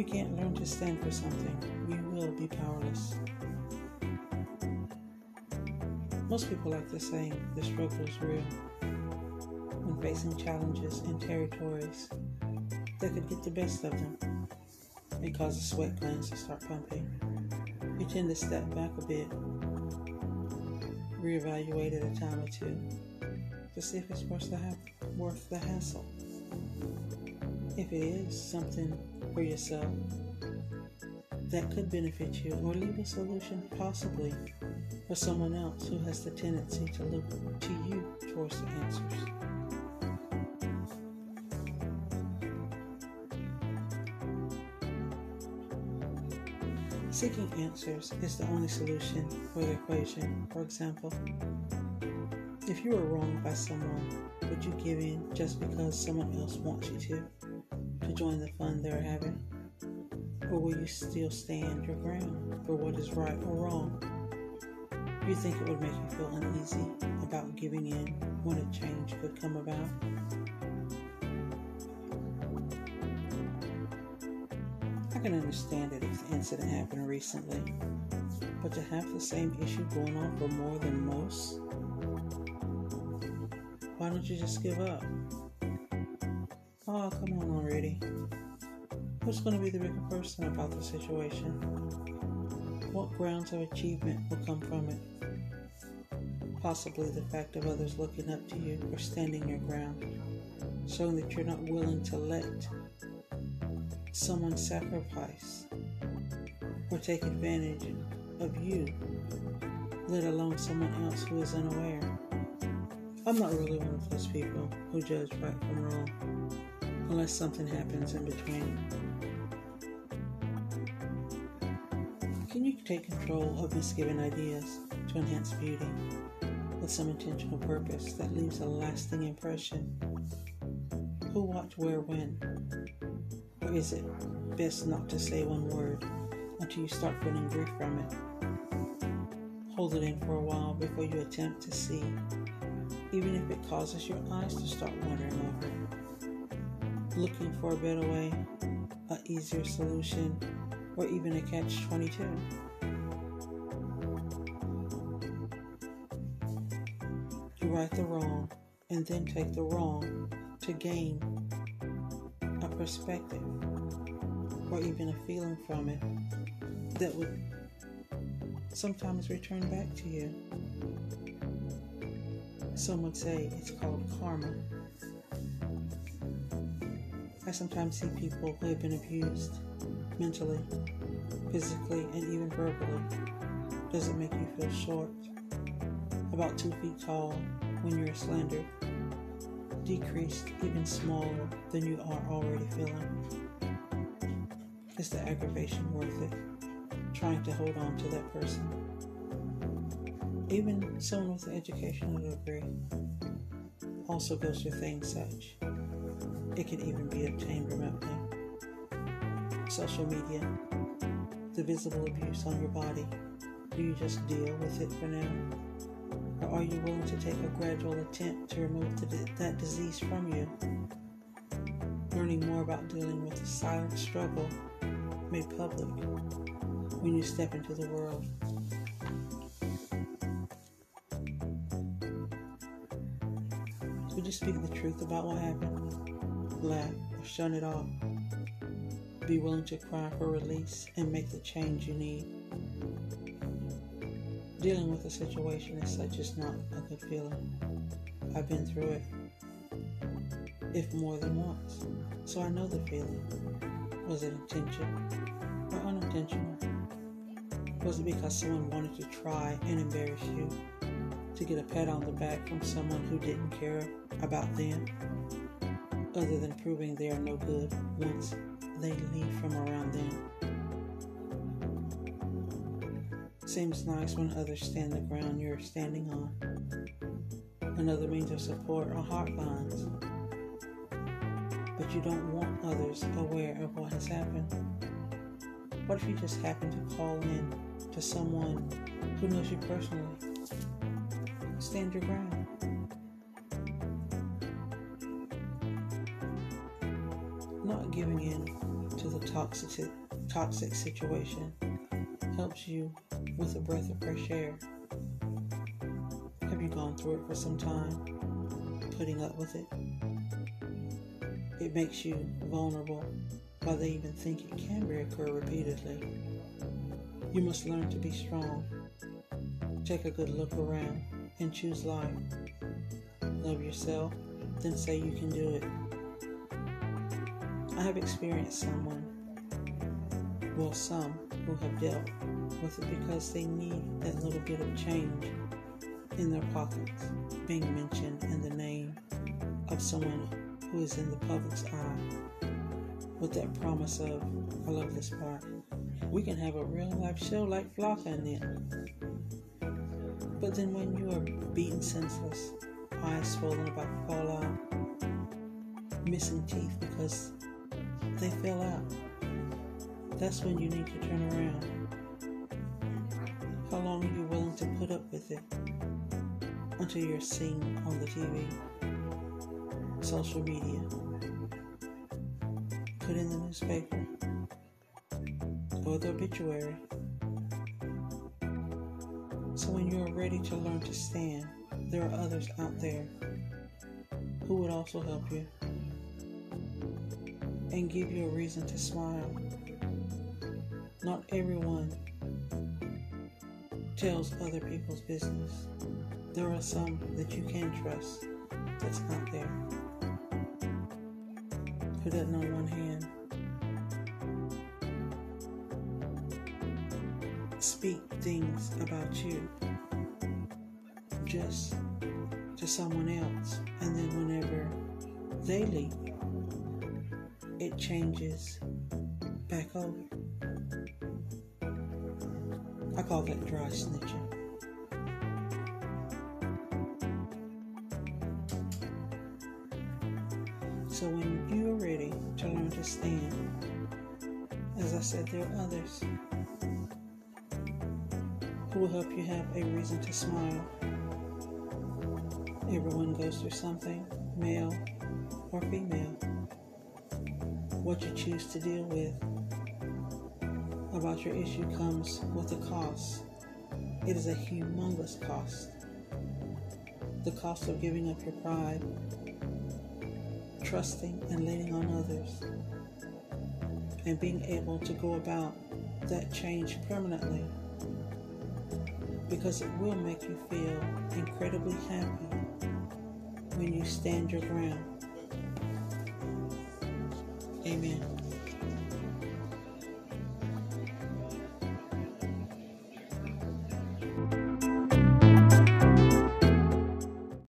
you can't learn to stand for something, you will be powerless. Most people like to say the struggle is real when facing challenges in territories that could get the best of them. It causes sweat glands to start pumping. You tend to step back a bit, reevaluate at a time or two to see if it's worth the, ha- worth the hassle. If it is something for yourself that could benefit you, or leave a solution possibly for someone else who has the tendency to look to you towards the answers. Seeking answers is the only solution for the equation. For example, if you were wronged by someone, would you give in just because someone else wants you to, to join the fun they're having? Or will you still stand your ground for what is right or wrong? Do you think it would make you feel uneasy about giving in when a change could come about? I can understand it if the incident happened recently, but to have the same issue going on for more than most, why don't you just give up? Oh, come on already. Who's going to be the bigger person about the situation? What grounds of achievement will come from it? Possibly the fact of others looking up to you or standing your ground, showing that you're not willing to let someone sacrifice or take advantage of you, let alone someone else who is unaware. I'm not really one of those people who judge right from wrong unless something happens in between. Can you take control of misgiven ideas to enhance beauty with some intentional purpose that leaves a lasting impression? Who, what, where, when? Or is it best not to say one word until you start feeling grief from it? Hold it in for a while before you attempt to see, even if it causes your eyes to start wandering over. Looking for a better way, an easier solution, or even a catch 22. You right the wrong and then take the wrong to gain a perspective or even a feeling from it that would sometimes return back to you. Some would say it's called karma. I sometimes see people who have been abused mentally, physically, and even verbally. Does it make you feel short? About two feet tall when you're slandered? Decreased even smaller than you are already feeling? Is the aggravation worth it? Trying to hold on to that person? Even someone with an educational degree also goes through things such. It can even be obtained remotely social media, the visible abuse on your body, do you just deal with it for now? Or are you willing to take a gradual attempt to remove the, that disease from you? Learning more about dealing with the silent struggle made public when you step into the world. You speak the truth about what happened? Laugh or shun it off? be willing to cry for release and make the change you need. Dealing with a situation as such is not a good feeling. I've been through it, if more than once, so I know the feeling. Was it intentional or unintentional? Was it because someone wanted to try and embarrass you? To get a pat on the back from someone who didn't care about them, other than proving they are no good once they leave from around them. Seems nice when others stand the ground you're standing on. Another means of support are hotlines. But you don't want others aware of what has happened. What if you just happen to call in to someone who knows you personally? Stand your ground. Giving in to the toxic, toxic situation helps you with a breath of fresh air. Have you gone through it for some time, putting up with it? It makes you vulnerable while they even think it can reoccur repeatedly. You must learn to be strong. Take a good look around and choose life. Love yourself, then say you can do it. I have experienced someone, well, some who have dealt with it because they need that little bit of change in their pockets being mentioned in the name of someone who is in the public's eye with that promise of, I love this part, we can have a real life show like Flocka and them. But then when you are beaten senseless, eyes swollen about to fall out, missing teeth because they fell out. That's when you need to turn around. How long are you willing to put up with it until you're seen on the TV, social media, put in the newspaper, or the obituary? So when you are ready to learn to stand, there are others out there who would also help you and give you a reason to smile. Not everyone tells other people's business. There are some that you can trust that's not there. Put that on one hand. Speak things about you just to someone else, and then whenever they leave, it changes back over. I call that dry snitching. So when you're ready to learn to stand, as I said, there are others who will help you have a reason to smile. Everyone goes through something, male or female what you choose to deal with about your issue comes with a cost. It is a humongous cost. The cost of giving up your pride, trusting and leaning on others, and being able to go about that change permanently because it will make you feel incredibly happy when you stand your ground. Amen.